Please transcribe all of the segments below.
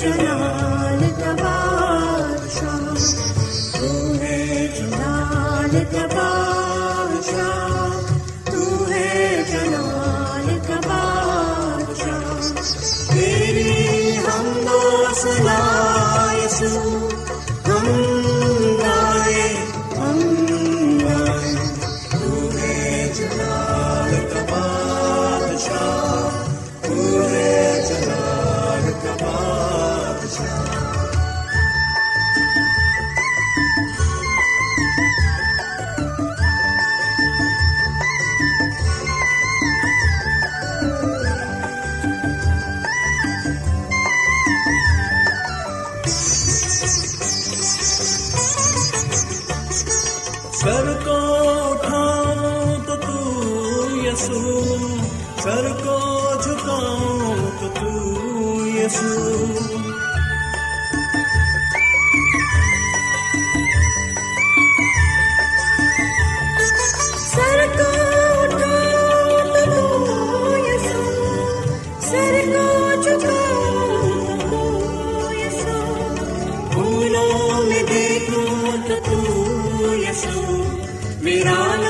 چلا یسو، سر کو جھکاؤں تو تو یسو۔ سر کو سر کو جھکاؤں تو تو یسو۔ یسو ویرانہ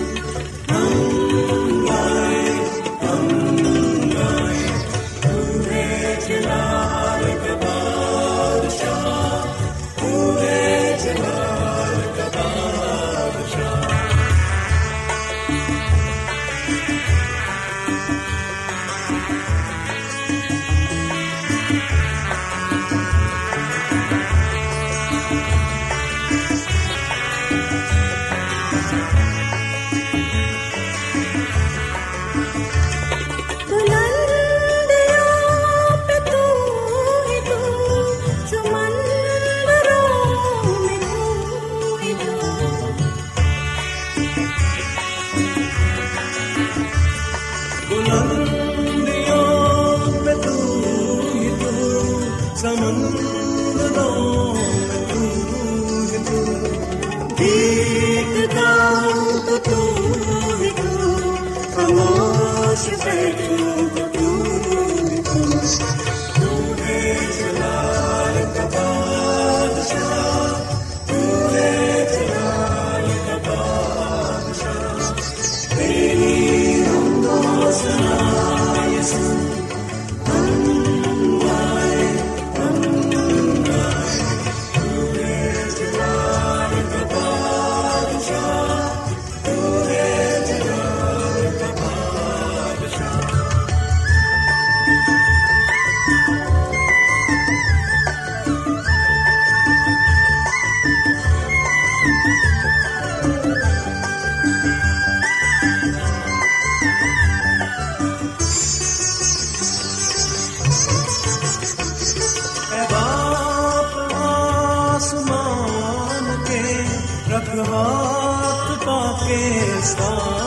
you, baby. Ooh, ooh, ooh, ooh. بھگوات Pakistan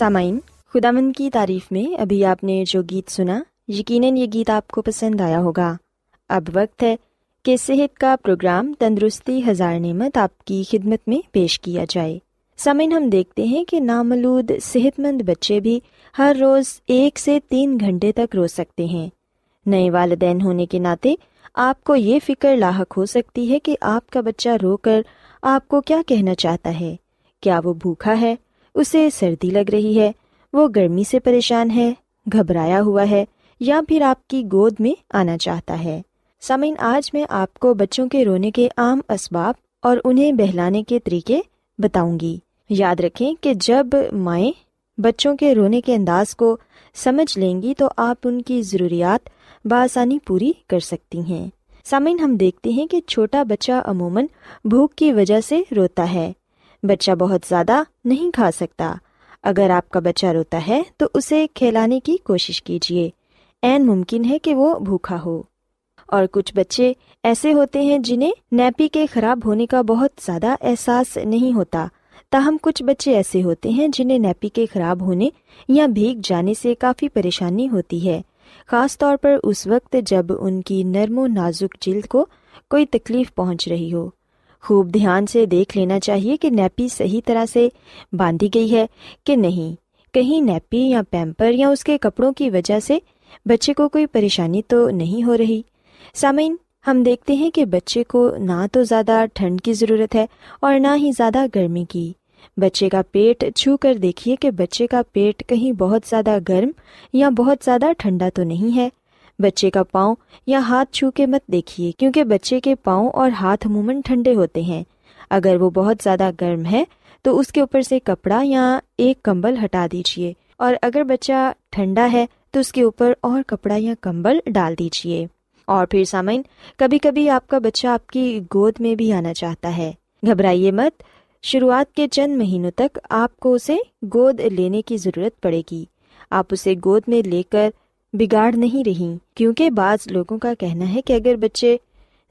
سامعین خدا مند کی تعریف میں ابھی آپ نے جو گیت سنا، یقیناً یہ گیت آپ کو پسند آیا ہوگا۔ اب وقت ہے کہ صحت کا پروگرام تندرستی ہزار نعمت آپ کی خدمت میں پیش کیا جائے۔ سامعین، ہم دیکھتے ہیں کہ نامولود صحت مند بچے بھی ہر روز ایک سے تین گھنٹے تک رو سکتے ہیں۔ نئے والدین ہونے کے ناطے آپ کو یہ فکر لاحق ہو سکتی ہے کہ آپ کا بچہ رو کر آپ کو کیا کہنا چاہتا ہے۔ کیا وہ بھوکا ہے؟ اسے سردی لگ رہی ہے، وہ گرمی سے پریشان ہے، گھبرایا ہوا ہے، یا پھر آپ کی گود میں آنا چاہتا ہے۔ سامعین آج میں آپ کو بچوں کے رونے کے عام اسباب اور انہیں بہلانے کے طریقے بتاؤں گی۔ یاد رکھیں کہ جب مائیں بچوں کے رونے کے انداز کو سمجھ لیں گی تو آپ ان کی ضروریات بآسانی پوری کر سکتی ہیں۔ سامعین ہم دیکھتے ہیں کہ چھوٹا بچہ عموماً بھوک کی وجہ سے روتا ہے۔ بچہ بہت زیادہ نہیں کھا سکتا۔ اگر آپ کا بچہ روتا ہے تو اسے کھلانے کی کوشش کیجیے این ممکن ہے کہ وہ بھوکا ہو۔ اور کچھ بچے ایسے ہوتے ہیں جنہیں نیپی کے خراب ہونے کا بہت زیادہ احساس نہیں ہوتا۔ تاہم، کچھ بچے ایسے ہوتے ہیں جنہیں نیپی کے خراب ہونے یا بھیگ جانے سے کافی پریشانی ہوتی ہے۔ خاص طور پر اس وقت جب ان کی نرم و نازک جلد کو کوئی تکلیف پہنچ رہی ہو۔ خوب دھیان سے دیکھ لینا چاہیے کہ نیپی صحیح طرح سے باندھی گئی ہے کہ نہیں۔ کہیں نیپی یا پیمپر یا اس کے کپڑوں کی وجہ سے بچے کو کوئی پریشانی تو نہیں ہو رہی۔ سامعین، ہم دیکھتے ہیں کہ بچے کو نہ تو زیادہ ٹھنڈ کی ضرورت ہے اور نہ ہی زیادہ گرمی کی۔ بچے کا پیٹ چھو کر دیکھیے کہ بچے کا پیٹ کہیں بہت زیادہ گرم یا بہت زیادہ ٹھنڈا تو نہیں ہے۔ بچے کا پاؤں یا ہاتھ چھو کے مت دیکھیے، کیونکہ بچے کے پاؤں اور ہاتھ عموماً ٹھنڈے ہوتے ہیں۔ اگر وہ بہت زیادہ گرم ہے، تو اس کے اوپر سے کپڑا یا ایک کمبل ہٹا دیجیے اور اگر بچہ ٹھنڈا ہے، تو اس کے اوپر اور کپڑا یا کمبل ڈال دیجیے اور پھر سامعین کبھی کبھی آپ کا بچہ آپ کی گود میں بھی آنا چاہتا ہے۔ گھبرائیے مت۔ شروعات کے چند مہینوں تک آپ کو اسے گود لینے کی ضرورت پڑے گی۔ آپ اسے گود میں لے کر بگاڑ نہیں رہی، کیونکہ بعض لوگوں کا کہنا ہے کہ اگر بچے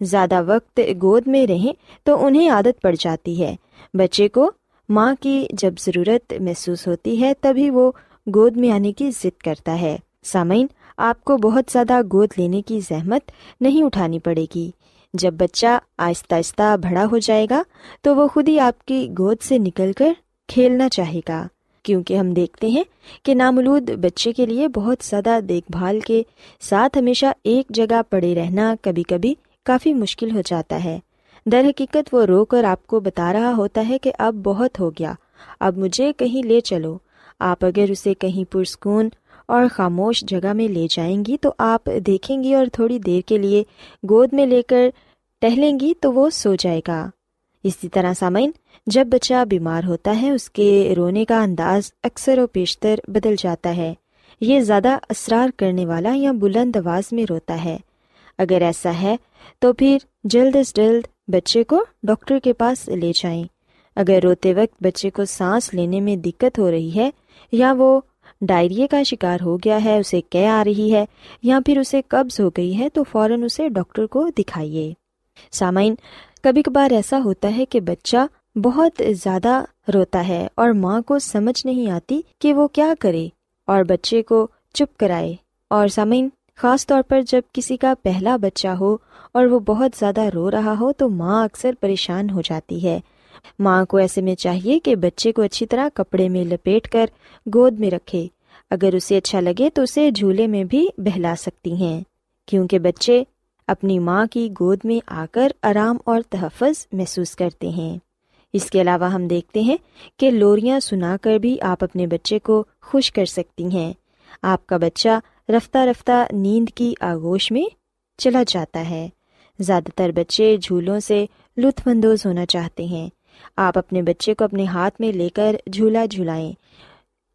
زیادہ وقت گود میں رہیں تو انہیں عادت پڑ جاتی ہے۔ بچے کو ماں کی جب ضرورت محسوس ہوتی ہے، تبھی وہ گود میں آنے کی ضد کرتا ہے۔ سامعین، آپ کو بہت زیادہ گود لینے کی زحمت نہیں اٹھانی پڑے گی۔ جب بچہ آہستہ آہستہ بڑا ہو جائے گا، تو وہ خود ہی آپ کی گود سے نکل کر کھیلنا چاہے گا۔ کیونکہ ہم دیکھتے ہیں کہ نامولود بچے کے لیے بہت زیادہ دیکھ بھال کے ساتھ ہمیشہ ایک جگہ پڑے رہنا کبھی کبھی کافی مشکل ہو جاتا ہے۔ در حقیقت وہ رو کر آپ کو بتا رہا ہوتا ہے کہ اب بہت ہو گیا۔ اب مجھے کہیں لے چلو۔ آپ اگر اسے کہیں پرسکون اور خاموش جگہ میں لے جائیں گی تو آپ دیکھیں گی اور تھوڑی دیر کے لیے گود میں لے کر ٹہلیں گی تو وہ سو جائے گا۔ اسی طرح سامعین، جب بچہ بیمار ہوتا ہے، اس کے رونے کا انداز اکثر و بیشتر بدل جاتا ہے۔ یہ زیادہ اسرار کرنے والا یا بلند آواز میں روتا ہے۔ اگر ایسا ہے، تو پھر جلد از جلد بچے کو ڈاکٹر کے پاس لے جائیں۔ اگر روتے وقت بچے کو سانس لینے میں دقت ہو رہی ہے، یا وہ ڈائریے کا شکار ہو گیا ہے، اسے کہہ آ رہی ہے، یا پھر اسے قبض ہو گئی ہے، تو فوراً اسے ڈاکٹر کو دکھائیے۔ سامعین کبھی کبھار ایسا ہوتا ہے کہ بچہ بہت زیادہ روتا ہے اور ماں کو سمجھ نہیں آتی کہ وہ کیا کرے اور بچے کو چپ کرائے اور سامعین، خاص طور پر جب کسی کا پہلا بچہ ہو اور وہ بہت زیادہ رو رہا ہو تو ماں اکثر پریشان ہو جاتی ہے۔ ماں کو ایسے میں چاہیے کہ بچے کو اچھی طرح کپڑے میں لپیٹ کر گود میں رکھے۔ اگر اسے اچھا لگے تو اسے جھولے میں بھی بہلا سکتی ہیں۔ کیونکہ بچے اپنی ماں کی گود میں آ کر آرام اور تحفظ محسوس کرتے ہیں۔ اس کے علاوہ ہم دیکھتے ہیں کہ لوریاں سنا کر بھی آپ اپنے بچے کو خوش کر سکتی ہیں۔ آپ کا بچہ رفتہ رفتہ نیند کی آگوش میں چلا جاتا ہے۔ زیادہ تر بچے جھولوں سے لطف اندوز ہونا چاہتے ہیں۔ آپ اپنے بچے کو اپنے ہاتھ میں لے کر جھولا جھلائیں۔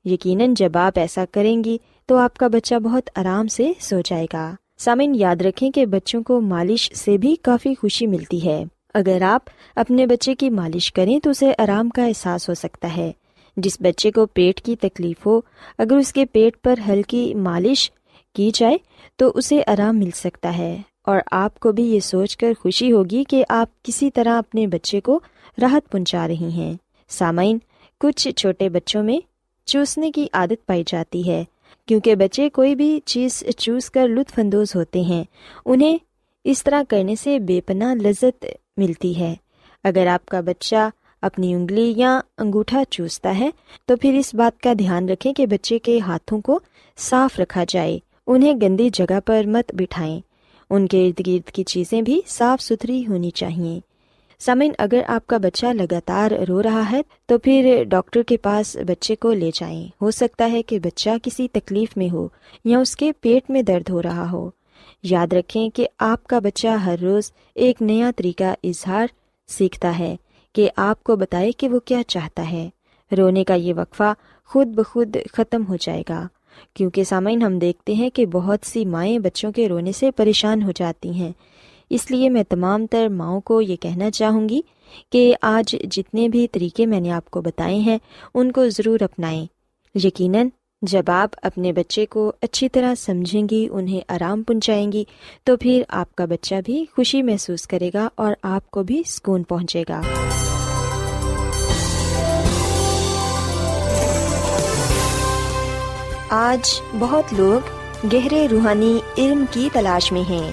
یقیناً جب آپ ایسا کریں گی تو آپ کا بچہ بہت آرام سے سو جائے گا۔ سامن یاد رکھیں کہ بچوں کو مالش سے بھی کافی خوشی ملتی ہے۔ اگر آپ اپنے بچے کی مالش کریں تو اسے آرام کا احساس ہو سکتا ہے۔ جس بچے کو پیٹ کی تکلیف ہو، اگر اس کے پیٹ پر ہلکی مالش کی جائے تو اسے آرام مل سکتا ہے۔ اور آپ کو بھی یہ سوچ کر خوشی ہوگی کہ آپ کسی طرح اپنے بچے کو راحت پہنچا رہی ہیں۔ سامعین، کچھ چھوٹے بچوں میں چوسنے کی عادت پائی جاتی ہے۔ کیونکہ بچے کوئی بھی چیز چوس کر لطف اندوز ہوتے ہیں، انہیں اس طرح کرنے سے بے پناہ لذت ملتی ہے۔ اگر آپ کا بچہ اپنی انگلی یا انگوٹھا چوستا ہے، تو پھر اس بات کا دھیان رکھیں کہ بچے کے ہاتھوں کو صاف رکھا جائے، انہیں گندی جگہ پر مت بٹھائیں۔ ان کے ارد گرد کی چیزیں بھی صاف ستھری ہونی چاہیے۔ سمن اگر آپ کا بچہ لگاتار رو رہا ہے، تو پھر ڈاکٹر کے پاس بچے کو لے جائیں۔ ہو سکتا ہے کہ بچہ کسی تکلیف میں ہو یا اس کے پیٹ میں درد ہو رہا ہو۔ یاد رکھیں کہ آپ کا بچہ ہر روز ایک نیا طریقہ اظہار سیکھتا ہے کہ آپ کو بتائے کہ وہ کیا چاہتا ہے۔ رونے کا یہ وقفہ خود بخود ختم ہو جائے گا۔ کیونکہ سامعین، ہم دیکھتے ہیں کہ بہت سی مائیں بچوں کے رونے سے پریشان ہو جاتی ہیں۔ اس لیے میں تمام تر ماؤں کو یہ کہنا چاہوں گی کہ آج جتنے بھی طریقے میں نے آپ کو بتائے ہیں، ان کو ضرور اپنائیں۔ یقیناً، جب آپ اپنے بچے کو اچھی طرح سمجھیں گی، انہیں آرام پہنچائیں گی، تو پھر آپ کا بچہ بھی خوشی محسوس کرے گا اور آپ کو بھی سکون پہنچے گا۔ آج بہت لوگ گہرے روحانی علم کی تلاش میں ہیں۔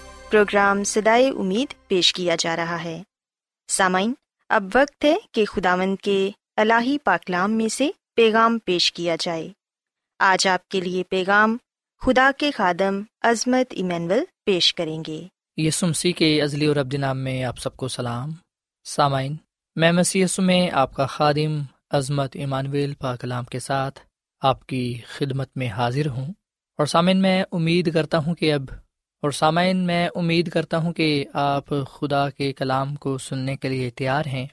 پروگرام سدائے امید پیش کیا جا رہا ہے۔ سامعین، اب وقت ہے کہ خداوند کے الہی پاکلام میں سے پیغام پیش کیا جائے۔ آج آپ کے لیے پیغام خدا کے خادم عظمت ایمینول پیش کریں گے۔ یسو مسیح کے ازلی اور ابد نام میں آپ سب کو سلام۔ سامعین، میں مسی میں آپ کا خادم عظمت ایمانویل پاکلام کے ساتھ آپ کی خدمت میں حاضر ہوں۔ اور سامعین، میں امید کرتا ہوں کہ اب اور سامعین، میں امید کرتا ہوں کہ آپ خدا کے کلام کو سننے کے لیے تیار ہیں۔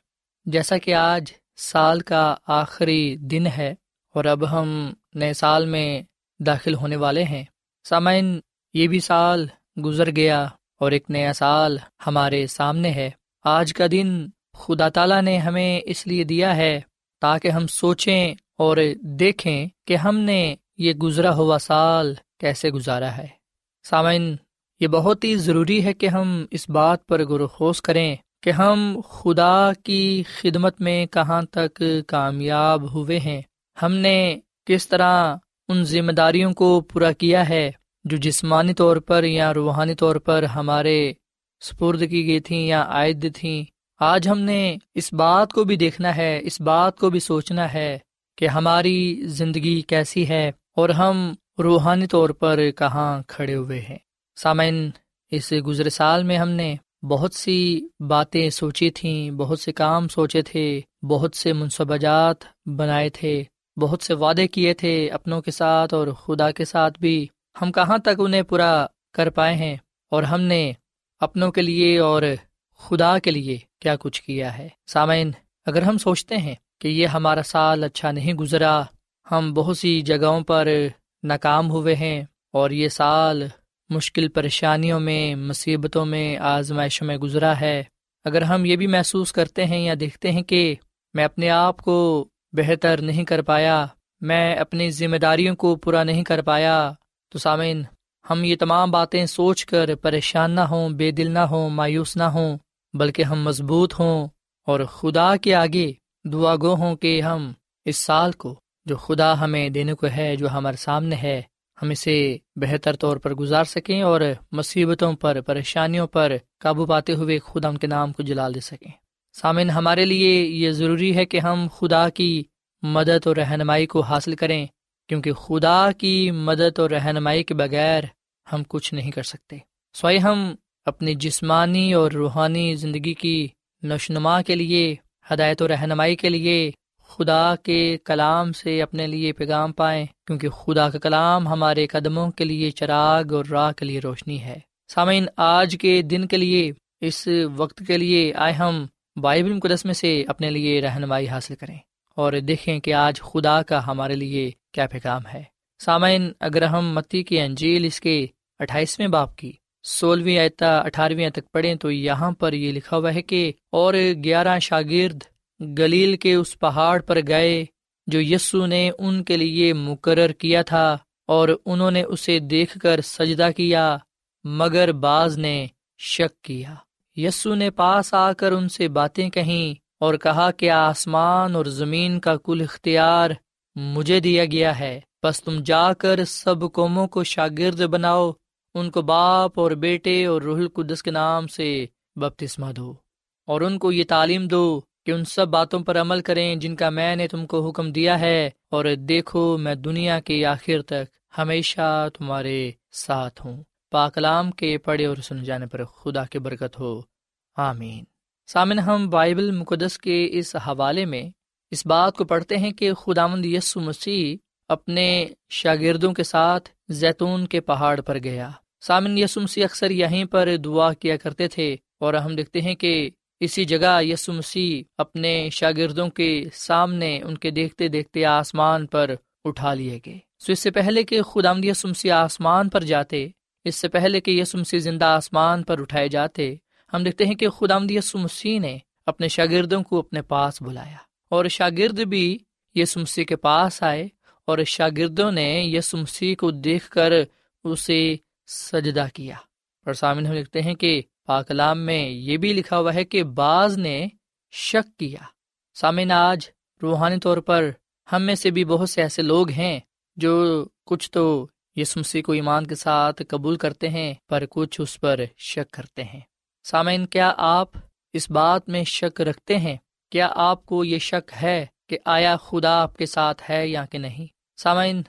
جیسا کہ آج سال کا آخری دن ہے اور اب ہم نئے سال میں داخل ہونے والے ہیں۔ سامعین، یہ بھی سال گزر گیا اور ایک نیا سال ہمارے سامنے ہے۔ آج کا دن خدا تعالیٰ نے ہمیں اس لیے دیا ہے تاکہ ہم سوچیں اور دیکھیں کہ ہم نے یہ گزرا ہوا سال کیسے گزارا ہے۔ سامعین یہ بہت ہی ضروری ہے کہ ہم اس بات پر غور کریں کہ ہم خدا کی خدمت میں کہاں تک کامیاب ہوئے ہیں۔ ہم نے کس طرح ان ذمہ داریوں کو پورا کیا ہے جو جسمانی طور پر یا روحانی طور پر ہمارے سپرد کی گئی تھیں یا عائد تھیں۔ آج ہم نے اس بات کو بھی دیکھنا ہے، اس بات کو بھی سوچنا ہے کہ ہماری زندگی کیسی ہے اور ہم روحانی طور پر کہاں کھڑے ہوئے ہیں۔ سامعین، اس گزرے سال میں ہم نے بہت سی باتیں سوچی تھیں، بہت سے کام سوچے تھے، بہت سے منصوبہ جات بنائے تھے، بہت سے وعدے کیے تھے، اپنوں کے ساتھ اور خدا کے ساتھ بھی۔ ہم کہاں تک انہیں پورا کر پائے ہیں؟ اور ہم نے اپنوں کے لیے اور خدا کے لیے کیا کچھ کیا ہے؟ سامعین، اگر ہم سوچتے ہیں کہ یہ ہمارا سال اچھا نہیں گزرا، ہم بہت سی جگہوں پر ناکام ہوئے ہیں اور یہ سال مشکل پریشانیوں میں، مصیبتوں میں آزمائشوں میں گزرا ہے۔ اگر ہم یہ بھی محسوس کرتے ہیں یا دیکھتے ہیں کہ میں اپنے آپ کو بہتر نہیں کر پایا، میں اپنی ذمہ داریوں کو پورا نہیں کر پایا، تو سامعین، ہم یہ تمام باتیں سوچ کر پریشان نہ ہوں، بے دل نہ ہوں، مایوس نہ ہوں، بلکہ ہم مضبوط ہوں۔ اور خدا کے آگے دعا گو ہوں کہ ہم اس سال کو، جو خدا ہمیں دینے کو ہے، جو ہمارے سامنے ہے ہم اسے بہتر طور پر گزار سکیں اور مصیبتوں پر، پریشانیوں پر قابو پاتے ہوئے خدا ان کے نام کو جلا دے سکیں۔ سامن ہمارے لیے یہ ضروری ہے کہ ہم خدا کی مدد اور رہنمائی کو حاصل کریں، کیونکہ خدا کی مدد اور رہنمائی کے بغیر ہم کچھ نہیں کر سکتے۔ سوائے ہم اپنی جسمانی اور روحانی زندگی کی نشنما کے لیے، ہدایت و رہنمائی کے لیے خدا کے کلام سے اپنے لیے پیغام پائیں، کیونکہ خدا کا کلام ہمارے قدموں کے لیے چراغ اور راہ کے لیے روشنی ہے۔ سامعین، آج کے دن کے لیے، اس وقت کے لیے آئے ہم بائبل مقدس میں سے اپنے لیے رہنمائی حاصل کریں اور دیکھیں کہ آج خدا کا ہمارے لیے کیا پیغام ہے۔ سامعین، اگر ہم متی کی انجیل اس کے اٹھائیسویں باپ کی سولہویں آیتا اٹھارہویں تک پڑھیں تو یہاں پر یہ لکھا ہوا ہے کہ اور گیارہ شاگرد گلیل کے اس پہاڑ پر گئے جو یسو نے ان کے لیے مقرر کیا تھا اور انہوں نے اسے دیکھ کر سجدہ کیا، مگر بعض نے شک کیا۔ یسو نے پاس آ کر ان سے باتیں کہیں اور کہا کہ آسمان اور زمین کا کل اختیار مجھے دیا گیا ہے بس تم جا کر سب قوموں کو شاگرد بناؤ، ان کو باپ اور بیٹے اور روح القدس کے نام سے بپتسمہ دو اور ان کو یہ تعلیم دو کہ ان سب باتوں پر عمل کریں جن کا میں نے تم کو حکم دیا ہے، اور دیکھو میں دنیا کے آخر تک ہمیشہ تمہارے ساتھ ہوں۔ پاکلام کے پڑھے اور سن جانے پر خدا کی برکت ہو۔ آمین۔ سامن ہم بائبل مقدس کے اس حوالے میں اس بات کو پڑھتے ہیں کہ خدا مند یسو مسیح اپنے شاگردوں کے ساتھ زیتون کے پہاڑ پر گیا۔ سامن یسو مسیح اکثر یہیں پر دعا کیا کرتے تھے، اور ہم دیکھتے ہیں کہ اسی جگہ یسو مسیح اپنے شاگردوں کے سامنے ان کے دیکھتے دیکھتے آسمان پر اٹھا لیے گئے۔ سو اس سے پہلے کہ خدا مسیح آسمان پر جاتے، اس سے پہلے کہ یسو مسیح زندہ آسمان پر اٹھائے جاتے، ہم دیکھتے ہیں کہ خدا یسو مسیح نے اپنے شاگردوں کو اپنے پاس بلایا۔ اور شاگرد بھی یسو مسیح کے پاس آئے اور شاگردوں نے یسو مسیح کو دیکھ کر اسے سجدہ کیا۔ اور سامنے ہم لکھتے ہیں کہ پاکلام میں یہ بھی لکھا ہوا ہے کہ بعض نے شک کیا۔ سامعین، آج روحانی طور پر ہم میں سے بھی بہت سے ایسے لوگ ہیں جو کچھ تو مسیح کو ایمان کے ساتھ قبول کرتے ہیں، پر کچھ اس پر شک کرتے ہیں۔ سامعین، کیا آپ اس بات میں شک رکھتے ہیں؟ کیا آپ کو یہ شک ہے کہ آیا خدا آپ کے ساتھ ہے یا کہ نہیں؟ سامعین،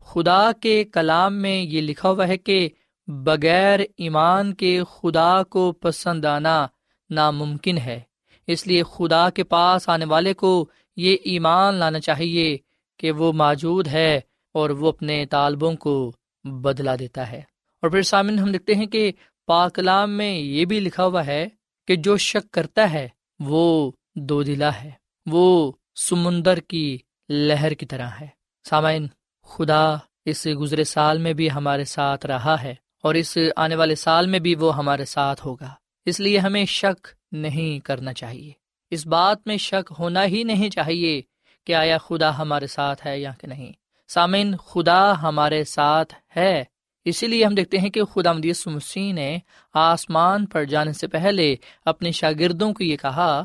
خدا کے کلام میں یہ لکھا ہوا ہے کہ بغیر ایمان کے خدا کو پسند آنا ناممکن ہے۔ اس لیے خدا کے پاس آنے والے کو یہ ایمان لانا چاہیے کہ وہ موجود ہے اور وہ اپنے طالبوں کو بدلا دیتا ہے۔ اور پھر سامن ہم دیکھتے ہیں کہ پاکلام میں یہ بھی لکھا ہوا ہے کہ جو شک کرتا ہے وہ دو دلا ہے، وہ سمندر کی لہر کی طرح ہے۔ سامعین، خدا اس گزرے سال میں بھی ہمارے ساتھ رہا ہے۔ اور اس آنے والے سال میں بھی وہ ہمارے ساتھ ہوگا۔ اس لیے ہمیں شک نہیں کرنا چاہیے۔ اس بات میں شک ہونا ہی نہیں چاہیے کہ آیا خدا ہمارے ساتھ ہے یا کہ نہیں۔ سامعین، خدا ہمارے ساتھ ہے۔ اسی لیے ہم دیکھتے ہیں کہ خدا مدیس مسیح نے آسمان پر جانے سے پہلے اپنے شاگردوں کو یہ کہا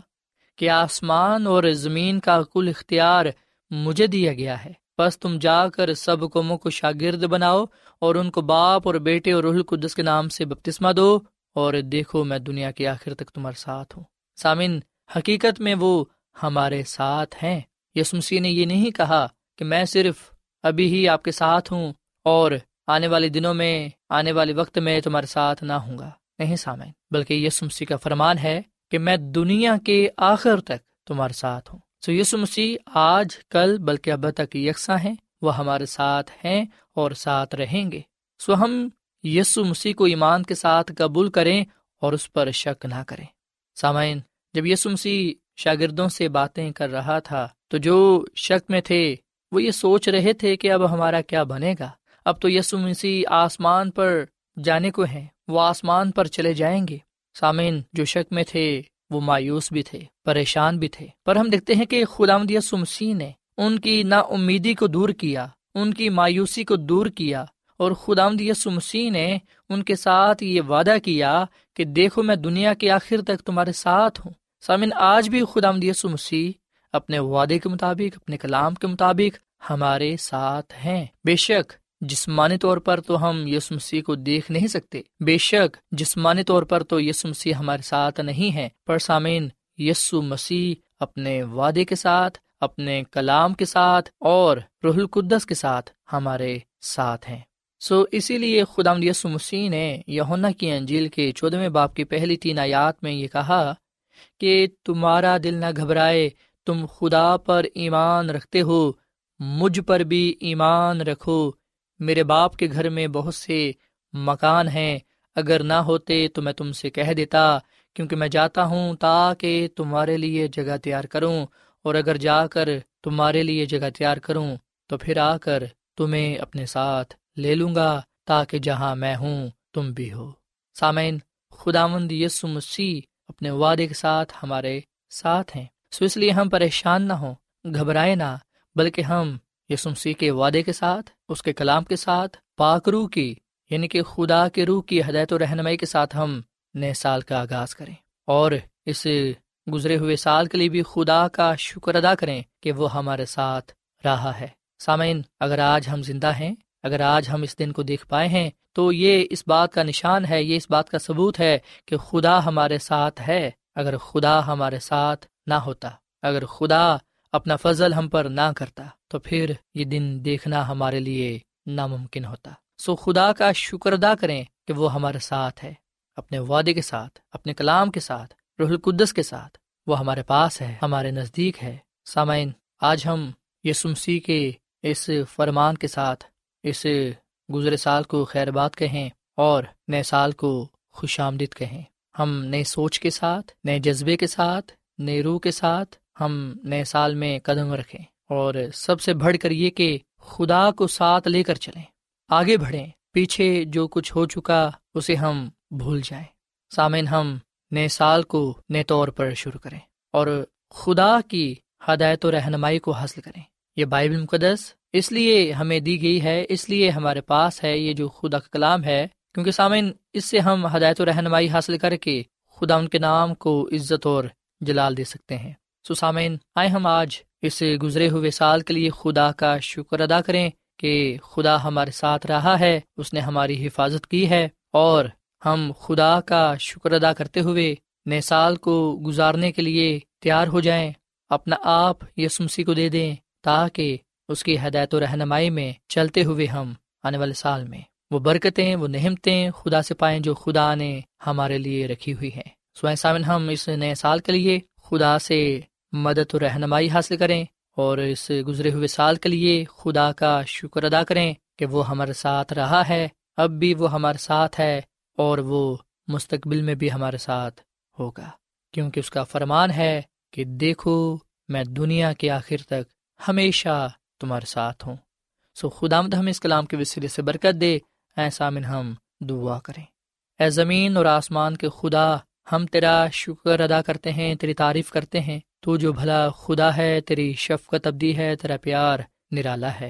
کہ آسمان اور زمین کا کل اختیار مجھے دیا گیا ہے۔ بس تم جا کر سب قوموں کو شاگرد بناؤ اور ان کو باپ اور بیٹے اور روح القدس کے نام سے بپتسمہ دو اور دیکھو میں دنیا کے آخر تک تمہارے ساتھ ہوں۔ سامن حقیقت میں وہ ہمارے ساتھ ہیں۔ یس مسیح نے یہ نہیں کہا کہ میں صرف ابھی ہی آپ کے ساتھ ہوں اور آنے والے دنوں میں، آنے والے وقت میں تمہارے ساتھ نہ ہوں گا۔ نہیں سامعین، بلکہ یسو مسیح کا فرمان ہے کہ میں دنیا کے آخر تک تمہارے ساتھ ہوں۔ سو یسو مسیح آج، کل، بلکہ اب تک یکساں ہیں، وہ ہمارے ساتھ ہیں اور ساتھ رہیں گے۔ سو ہم یسو مسیح کو ایمان کے ساتھ قبول کریں اور اس پر شک نہ کریں۔ سامعین، جب یسو مسیح شاگردوں سے باتیں کر رہا تھا، تو جو شک میں تھے، وہ یہ سوچ رہے تھے کہ اب ہمارا کیا بنے گا۔ اب تو یسو مسیح آسمان پر جانے کو ہیں، وہ آسمان پر چلے جائیں گے۔ سامعین، جو شک میں تھے وہ مایوس بھی تھے، پریشان بھی تھے۔ پر ہم دیکھتے ہیں کہ خدا یسو مسیح نے ان کی نا امیدی کو دور کیا، ان کی مایوسی کو دور کیا اور خدا یسو مسیح نے ان کے ساتھ یہ وعدہ کیا کہ دیکھو میں دنیا کے آخر تک تمہارے ساتھ ہوں۔ سامن آج بھی خدا یسو مسیح اپنے وعدے کے مطابق، اپنے کلام کے مطابق ہمارے ساتھ ہیں۔ بے شک جسمانی طور پر تو ہم یس مسیح کو دیکھ نہیں سکتے۔ بے شک، جسمانی طور پر تو یس مسیح ہمارے ساتھ نہیں ہے پر سامعین یسو مسیح اپنے وعدے کے ساتھ، اپنے کلام کے ساتھ اور رح القدس کے ساتھ ہمارے ساتھ ہیں۔ سو اسی لیے خدا یسو مسیح نے یونا کی انجیل کے چودہویں باپ کی پہلی تین آیات میں یہ کہا کہ تمہارا دل نہ گھبرائے، تم خدا پر ایمان رکھتے ہو، مجھ پر بھی ایمان رکھو۔ میرے باپ کے گھر میں بہت سے مکان ہیں، اگر نہ ہوتے تو میں تم سے کہہ دیتا، کیونکہ میں جاتا ہوں تاکہ تمہارے لیے جگہ تیار کروں، اور اگر جا کر تمہارے لیے جگہ تیار کروں تو پھر آ کر تمہیں اپنے ساتھ لے لوں گا تاکہ جہاں میں ہوں تم بھی ہو۔ سامعین خدا مند یسو مسیح اپنے وعدے کے ساتھ ہمارے ساتھ ہیں۔ سو اس لیے ہم پریشان نہ ہوں، گھبرائے نہ، بلکہ ہم یسمسی کے وعدے کے ساتھ اس کے کلام کے ساتھ پاک روح کی یعنی کہ خدا کے روح کی ہدایت و رہنمائی کے ساتھ ہم نئے سال کا آغاز کریں۔ اور اس گزرے ہوئے سال کے لیے بھی خدا کا شکر ادا کریں کہ وہ ہمارے ساتھ رہا ہے۔ سامعین، اگر آج ہم زندہ ہیں، اگر آج ہم اس دن کو دیکھ پائے ہیں، تو یہ اس بات کا نشان ہے، یہ اس بات کا ثبوت ہے کہ خدا ہمارے ساتھ ہے۔ اگر خدا ہمارے ساتھ نہ ہوتا، اگر خدا اپنا فضل ہم پر نہ کرتا تو پھر یہ دن دیکھنا ہمارے لیے ناممکن ہوتا۔ سو خدا کا شکر ادا کریں کہ وہ ہمارے ساتھ ہے، اپنے وعدے کے ساتھ، اپنے کلام کے ساتھ، روح القدس کے ساتھ۔ وہ ہمارے پاس ہے، ہمارے نزدیک ہے۔ سامعین، آج ہم یسمسی کے اس فرمان کے ساتھ اس گزرے سال کو خیر بات کہیں اور نئے سال کو خوش آمدید کہیں۔ ہم نئے سوچ کے ساتھ، نئے جذبے کے ساتھ، نئے روح کے ساتھ ہم نئے سال میں قدم رکھیں اور سب سے بڑھ کر یہ کہ خدا کو ساتھ لے کر چلیں۔ آگے بڑھیں، پیچھے جو کچھ ہو چکا اسے ہم بھول جائیں۔ سامعین، ہم نئے سال کو نئے طور پر شروع کریں اور خدا کی ہدایت و رہنمائی کو حاصل کریں۔ یہ بائبل مقدس اس لیے ہمیں دی گئی ہے، اس لیے ہمارے پاس ہے، یہ جو خدا کا کلام ہے۔ کیونکہ سامعین، اس سے ہم ہدایت و رہنمائی حاصل کر کے خدا ان کے نام کو عزت اور جلال دے سکتے ہیں۔ سامعین، آئے ہم آج اس گزرے ہوئے سال کے لیے خدا کا شکر ادا کریں کہ خدا ہمارے ساتھ رہا ہے، اس نے ہماری حفاظت کی ہے اور ہم خدا کا شکر ادا کرتے ہوئے نئے سال کو گزارنے کے لیے تیار ہو جائیں۔ اپنا آپ یسمسی کو دے دیں تاکہ اس کی ہدایت و رہنمائی میں چلتے ہوئے ہم آنے والے سال میں وہ برکتیں، وہ نہمتیں خدا سے پائیں جو خدا نے ہمارے لیے رکھی ہوئی ہیں۔ سوائے سامن ہم اس نئے سال کے لیے خدا سے مدد و رہنمائی حاصل کریں اور اس گزرے ہوئے سال کے لیے خدا کا شکر ادا کریں کہ وہ ہمارے ساتھ رہا ہے، اب بھی وہ ہمارے ساتھ ہے اور وہ مستقبل میں بھی ہمارے ساتھ ہوگا۔ کیونکہ اس کا فرمان ہے کہ دیکھو، میں دنیا کے آخر تک ہمیشہ تمہارے ساتھ ہوں۔ سو خدا مد ہم اس کلام کے وسیلے سے برکت دے ایسا من ہم دعا کریں۔ اے زمین اور آسمان کے خدا، ہم تیرا شکر ادا کرتے ہیں، تیری تعریف کرتے ہیں۔ تو جو بھلا خدا ہے، تیری شفقت ابدی ہے، تیرا پیار نرالا ہے۔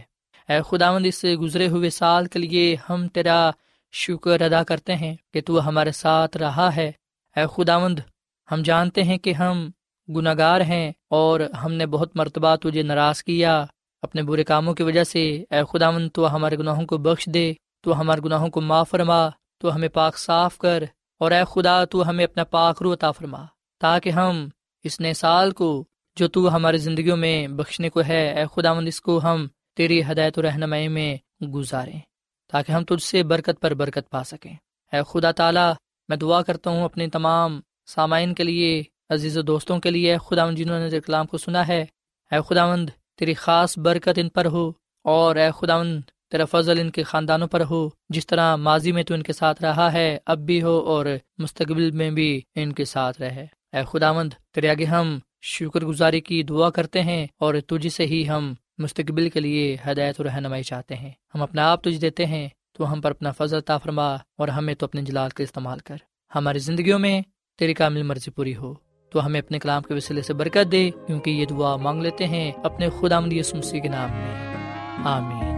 اے خدا مند اس گزرے ہوئے سال کے لیے ہم تیرا شکر ادا کرتے ہیں کہ تو ہمارے ساتھ رہا ہے۔ اے خدا مند ہم جانتے ہیں کہ ہم گناہ گار ہیں اور ہم نے بہت مرتبہ تجھے ناراض کیا۔ اپنے برے کاموں کی وجہ سے، اے خدا مند تو ہمارے گناہوں کو بخش دے، تو ہمارے گناہوں کو معاف فرما، تو ہمیں پاک صاف کر، اور اے خدا، تو ہمیں اپنا پاک رو عطا فرما، تاکہ ہم اس نئے سال کو جو تو ہماری زندگیوں میں بخشنے کو ہے، اے خدا مند اس کو ہم تیری ہدایت و رہنمائی میں گزاریں تاکہ ہم تجھ سے برکت پر برکت پا سکیں۔ اے خدا تعالیٰ، میں دعا کرتا ہوں اپنے تمام سامعین کے لیے، عزیز و دوستوں کے لیے، اے خدا جنہوں نے کلام کو سنا ہے۔ اے خداوند، تیری خاص برکت ان پر ہو اور اے خداوند، تیرا فضل ان کے خاندانوں پر ہو۔ جس طرح ماضی میں تو ان کے ساتھ رہا ہے، اب بھی ہو اور مستقبل میں بھی ان کے ساتھ رہے۔ اے خداوند، تیرے آگے ہم شکر گزاری کی دعا کرتے ہیں اور تجھ سے ہی ہم مستقبل کے لیے ہدایت و رہنمائی چاہتے ہیں۔ ہم اپنا آپ تجھ دیتے ہیں، تو ہم پر اپنا فضل تا فرما اور ہمیں تو اپنے جلال کا استعمال کر۔ ہماری زندگیوں میں تیری کامل مرضی پوری ہو، تو ہمیں اپنے کلام کے وسیلے سے برکت دے، کیونکہ یہ دعا مانگ لیتے ہیں اپنے خدا مدی سمسی کے نام میں۔ آمین۔